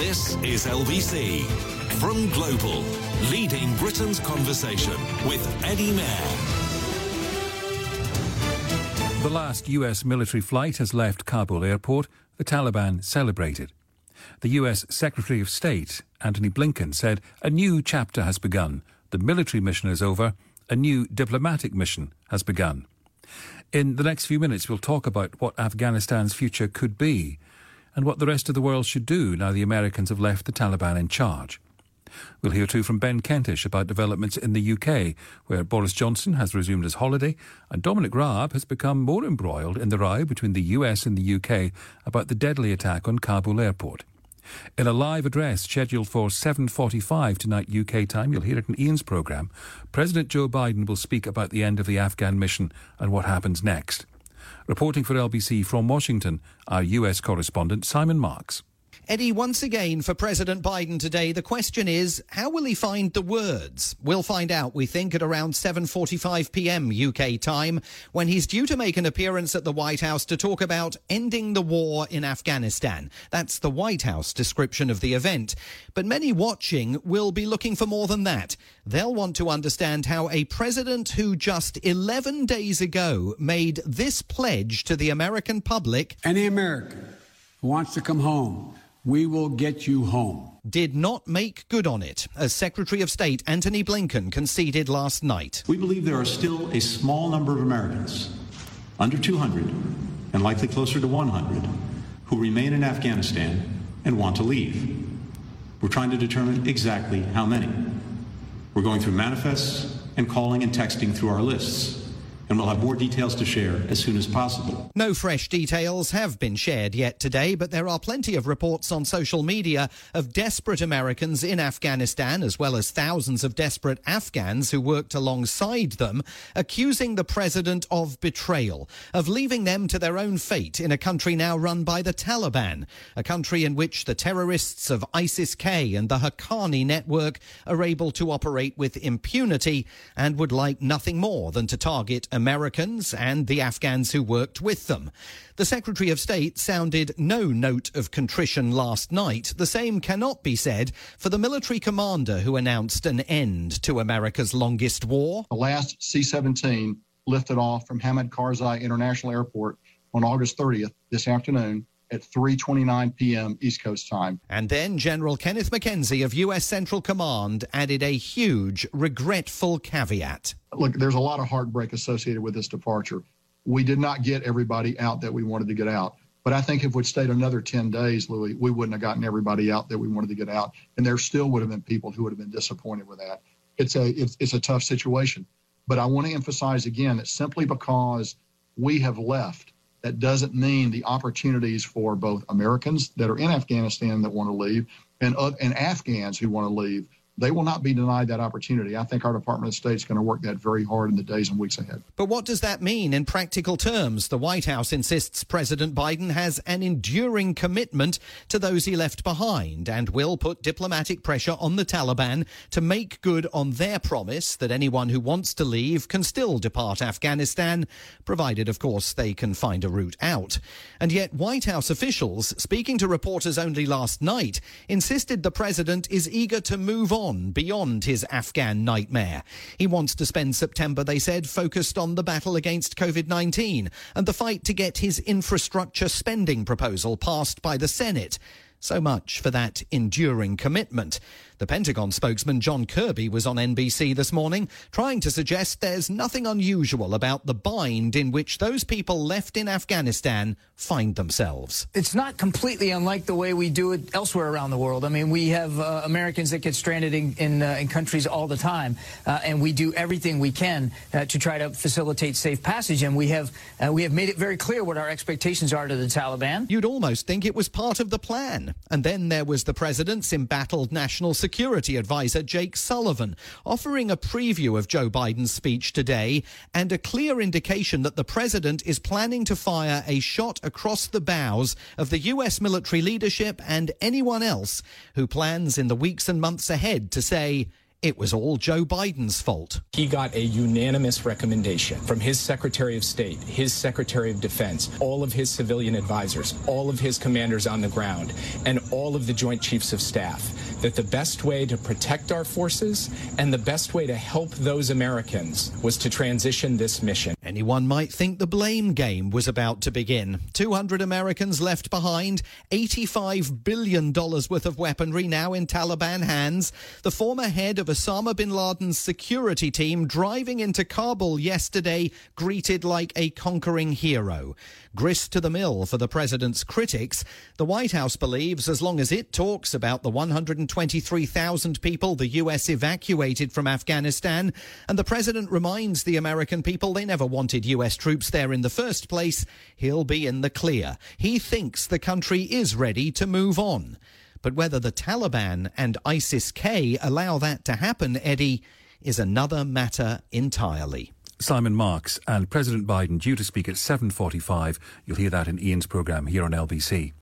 This is LBC. From Global, leading Britain's conversation with Eddie Mair. The last US military flight has left Kabul airport. The Taliban celebrated. The US Secretary of State, Antony Blinken, said a new chapter has begun. The military mission is over. A new diplomatic mission has begun. In the next few minutes, we'll talk about what Afghanistan's future could be and what the rest of the world should do now the Americans have left the Taliban in charge. We'll hear too from Ben Kentish about developments in the UK, where Boris Johnson has resumed his holiday and Dominic Raab has become more embroiled in the row between the US and the UK about the deadly attack on Kabul airport. In a live address scheduled for 7.45 tonight UK time, you'll hear it in Ian's programme, President Joe Biden will speak about the end of the Afghan mission and what happens next. Reporting for LBC from Washington, our US correspondent Simon Marks. Eddie, once again for President Biden today, the question is, how will he find the words? We'll find out, we think, at around 7.45 p.m. UK time, when he's due to make an appearance at the White House to talk about ending the war in Afghanistan. That's the White House description of the event. But many watching will be looking for more than that. They'll want to understand how a president who just 11 days ago made this pledge to the American public. Any American who wants to come home we will get you home. Did not make good on it, as Secretary of State Antony Blinken conceded last night. We believe there are still a small number of Americans, under 200, and likely closer to 100, who remain in Afghanistan and want to leave. We're trying to determine exactly how many. We're going through manifests and calling and texting through our lists and we'll have more details to share as soon as possible. No fresh details have been shared yet today, but there are plenty of reports on social media of desperate Americans in Afghanistan, as well as thousands of desperate Afghans who worked alongside them, accusing the president of betrayal, of leaving them to their own fate in a country now run by the Taliban, a country in which the terrorists of ISIS-K and the Haqqani network are able to operate with impunity and would like nothing more than to target Americans and the Afghans who worked with them. The Secretary of State sounded no note of contrition last night. The same cannot be said for the military commander who announced an end to America's longest war. The last C 17 lifted off from Hamid Karzai International Airport on August 30th this afternoon at 3:29 p.m. East Coast time. And then General Kenneth McKenzie of U.S. Central Command added a huge, regretful caveat. Look, there's a lot of heartbreak associated with this departure. We did not get everybody out that we wanted to get out. But I think if we'd stayed another 10 days, Louis, we wouldn't have gotten everybody out that we wanted to get out. And there still would have been people who would have been disappointed with that. It's a, it's, it's a tough situation. But I want to emphasize again that simply because we have left that doesn't mean the opportunities for both Americans that are in Afghanistan that want to leave and, uh, and Afghans who want to leave they will not be denied that opportunity. I think our Department of State is going to work that very hard in the days and weeks ahead. But what does that mean in practical terms? The White House insists President Biden has an enduring commitment to those he left behind and will put diplomatic pressure on the Taliban to make good on their promise that anyone who wants to leave can still depart Afghanistan, provided, of course, they can find a route out. And yet, White House officials, speaking to reporters only last night, insisted the president is eager to move on on beyond his Afghan nightmare. He wants to spend September, they said, focused on the battle against COVID 19 and the fight to get his infrastructure spending proposal passed by the Senate. So much for that enduring commitment. The Pentagon spokesman John Kirby was on NBC this morning trying to suggest there's nothing unusual about the bind in which those people left in Afghanistan find themselves. It's not completely unlike the way we do it elsewhere around the world. I mean, we have uh, Americans that get stranded in, in, uh, in countries all the time, uh, and we do everything we can uh, to try to facilitate safe passage. And we have uh, we have made it very clear what our expectations are to the Taliban. You'd almost think it was part of the plan. And then there was the president's embattled national security advisor Jake Sullivan, offering a preview of Joe Biden's speech today and a clear indication that the president is planning to fire a shot across the bows of the U.S. military leadership and anyone else who plans in the weeks and months ahead to say, it was all Joe Biden's fault. He got a unanimous recommendation from his Secretary of State, his Secretary of Defense, all of his civilian advisors, all of his commanders on the ground, and all of the Joint Chiefs of Staff that the best way to protect our forces and the best way to help those Americans was to transition this mission. Anyone might think the blame game was about to begin. 200 Americans left behind, $85 billion worth of weaponry now in Taliban hands. The former head of Osama bin Laden's security team driving into Kabul yesterday greeted like a conquering hero. Grist to the mill for the president's critics. The White House believes as long as it talks about the 123,000 people the U.S. evacuated from Afghanistan, and the president reminds the American people they never wanted U.S. troops there in the first place, he'll be in the clear. He thinks the country is ready to move on. But whether the Taliban and ISIS K allow that to happen, Eddie, is another matter entirely. Simon Marks and President Biden due to speak at 7:45. You'll hear that in Ian's program here on LBC.